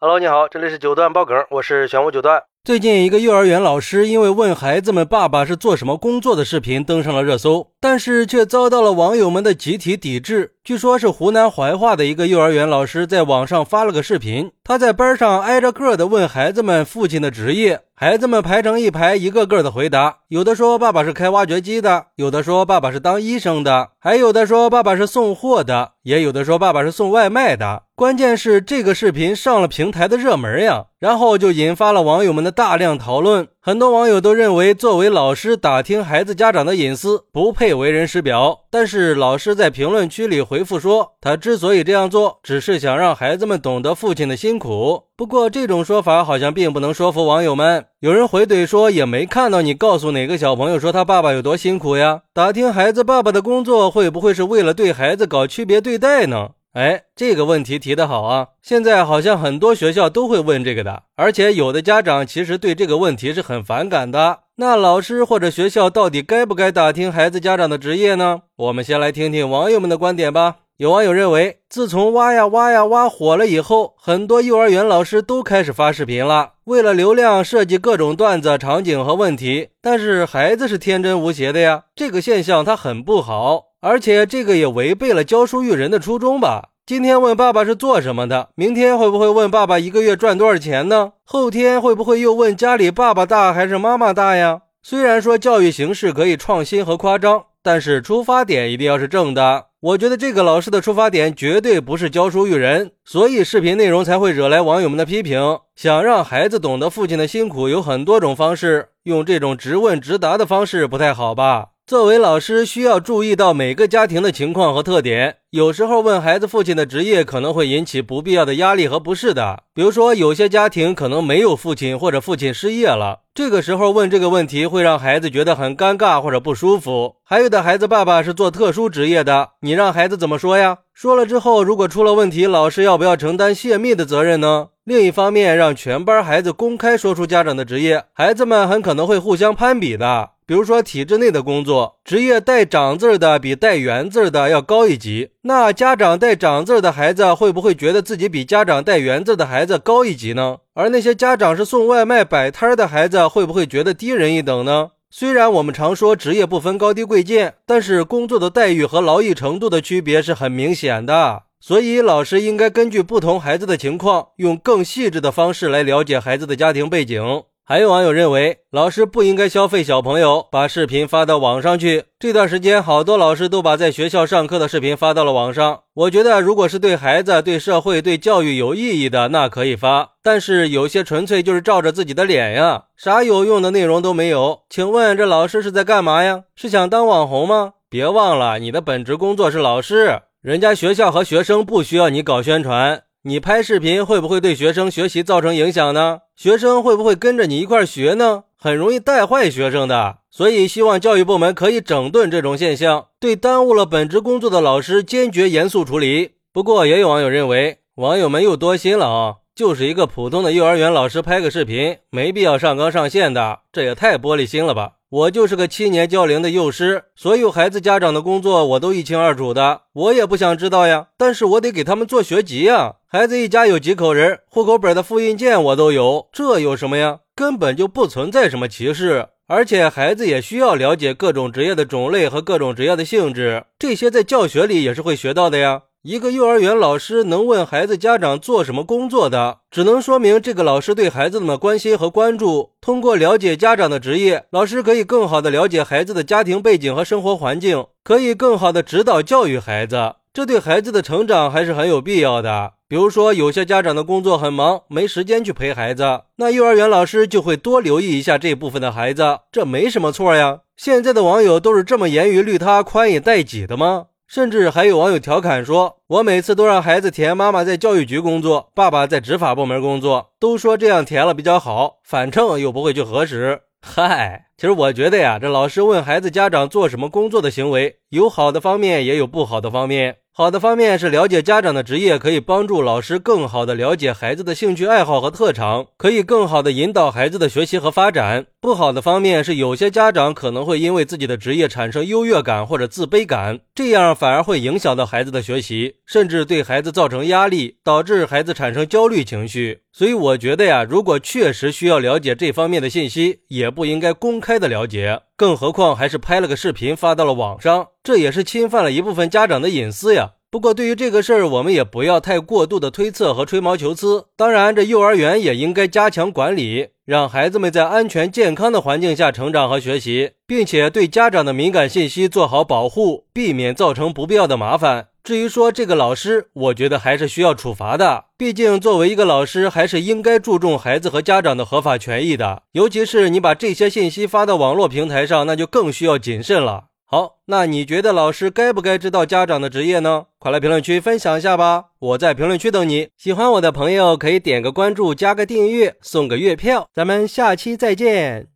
Hello，你好，这里是九段爆梗，我是玄武九段。最近，一个幼儿园老师因为问孩子们爸爸是做什么工作的视频登上了热搜，但是却遭到了网友们的集体抵制。据说，是湖南怀化的一个幼儿园老师在网上发了个视频，他在班上挨着个的问孩子们父亲的职业，孩子们排成一排，一个个的回答，有的说爸爸是开挖掘机的，有的说爸爸是当医生的，还有的说爸爸是送货的，也有的说爸爸是送外卖的。关键是这个视频上了平台的热门呀，然后就引发了网友们的大量讨论。很多网友都认为，作为老师打听孩子家长的隐私不配为人师表。但是老师在评论区里回复说，他之所以这样做，只是想让孩子们懂得父亲的辛苦。不过这种说法好像并不能说服网友们。有人回怼说，也没看到你告诉哪个小朋友说他爸爸有多辛苦呀？打听孩子爸爸的工作，会不会是为了对孩子搞区别对待呢？哎，这个问题提得好啊！现在好像很多学校都会问这个的，而且有的家长其实对这个问题是很反感的。那老师或者学校到底该不该打听孩子家长的职业呢？我们先来听听网友们的观点吧。有网友认为，自从挖呀挖呀挖火了以后，很多幼儿园老师都开始发视频了，为了流量设计各种段子、场景和问题。但是孩子是天真无邪的呀，这个现象它很不好。而且这个也违背了教书育人的初衷吧？今天问爸爸是做什么的，明天会不会问爸爸一个月赚多少钱呢？后天会不会又问家里爸爸大还是妈妈大呀？虽然说教育形式可以创新和夸张，但是出发点一定要是正的。我觉得这个老师的出发点绝对不是教书育人，所以视频内容才会惹来网友们的批评。想让孩子懂得父亲的辛苦有很多种方式，用这种直问直答的方式不太好吧？作为老师，需要注意到每个家庭的情况和特点。有时候问孩子父亲的职业，可能会引起不必要的压力和不适的。比如说，有些家庭可能没有父亲，或者父亲失业了，这个时候问这个问题，会让孩子觉得很尴尬或者不舒服。还有的孩子爸爸是做特殊职业的，你让孩子怎么说呀？说了之后，如果出了问题，老师要不要承担泄密的责任呢？另一方面，让全班孩子公开说出家长的职业，孩子们很可能会互相攀比的。比如说，体制内的工作职业带“长”字的比带“圆”字的要高一级，那家长带“长”字的孩子会不会觉得自己比家长带“圆”字的孩子高一级呢？而那些家长是送外卖摆摊的孩子会不会觉得低人一等呢？虽然我们常说职业不分高低贵贱，但是工作的待遇和劳逸程度的区别是很明显的。所以，老师应该根据不同孩子的情况，用更细致的方式来了解孩子的家庭背景。还有网友认为，老师不应该消费小朋友，把视频发到网上去。这段时间，好多老师都把在学校上课的视频发到了网上。我觉得，如果是对孩子、对社会、对教育有意义的，那可以发。但是有些纯粹就是照着自己的脸呀，啥有用的内容都没有。请问这老师是在干嘛呀？是想当网红吗？别忘了，你的本职工作是老师，人家学校和学生不需要你搞宣传。你拍视频会不会对学生学习造成影响呢？学生会不会跟着你一块学呢？很容易带坏学生的。所以希望教育部门可以整顿这种现象，对耽误了本职工作的老师坚决严肃处理。不过也有网友认为，网友们又多心了啊，就是一个普通的幼儿园老师拍个视频，没必要上纲上线的，这也太玻璃心了吧。我就是个七年教龄的幼师，所有孩子家长的工作我都一清二楚的，我也不想知道呀。但是我得给他们做学籍呀。孩子一家有几口人，户口本的复印件我都有，这有什么呀？根本就不存在什么歧视，而且孩子也需要了解各种职业的种类和各种职业的性质，这些在教学里也是会学到的呀。一个幼儿园老师能问孩子家长做什么工作的，只能说明这个老师对孩子们的关心和关注。通过了解家长的职业，老师可以更好的了解孩子的家庭背景和生活环境，可以更好的指导教育孩子。这对孩子的成长还是很有必要的。比如说，有些家长的工作很忙，没时间去陪孩子，那幼儿园老师就会多留意一下这部分的孩子，这没什么错呀。现在的网友都是这么严于律他、宽以待己的吗？甚至还有网友调侃说：“我每次都让孩子填妈妈在教育局工作，爸爸在执法部门工作，都说这样填了比较好，反正又不会去核实。”嗨，其实我觉得呀，这老师问孩子家长做什么工作的行为，有好的方面，也有不好的方面。好的方面是了解家长的职业，可以帮助老师更好的了解孩子的兴趣爱好和特长，可以更好的引导孩子的学习和发展。不好的方面是有些家长可能会因为自己的职业产生优越感或者自卑感，这样反而会影响到孩子的学习，甚至对孩子造成压力，导致孩子产生焦虑情绪。所以我觉得呀，如果确实需要了解这方面的信息，也不应该公开的了解，更何况还是拍了个视频发到了网上，这也是侵犯了一部分家长的隐私呀。不过对于这个事儿，我们也不要太过度的推测和吹毛求疵。当然，这幼儿园也应该加强管理，让孩子们在安全健康的环境下成长和学习，并且对家长的敏感信息做好保护，避免造成不必要的麻烦。至于说这个老师，我觉得还是需要处罚的。毕竟作为一个老师，还是应该注重孩子和家长的合法权益的。尤其是你把这些信息发到网络平台上，那就更需要谨慎了。好，那你觉得老师该不该知道家长的职业呢？快来评论区分享一下吧！我在评论区等你。喜欢我的朋友可以点个关注，加个订阅，送个月票。咱们下期再见。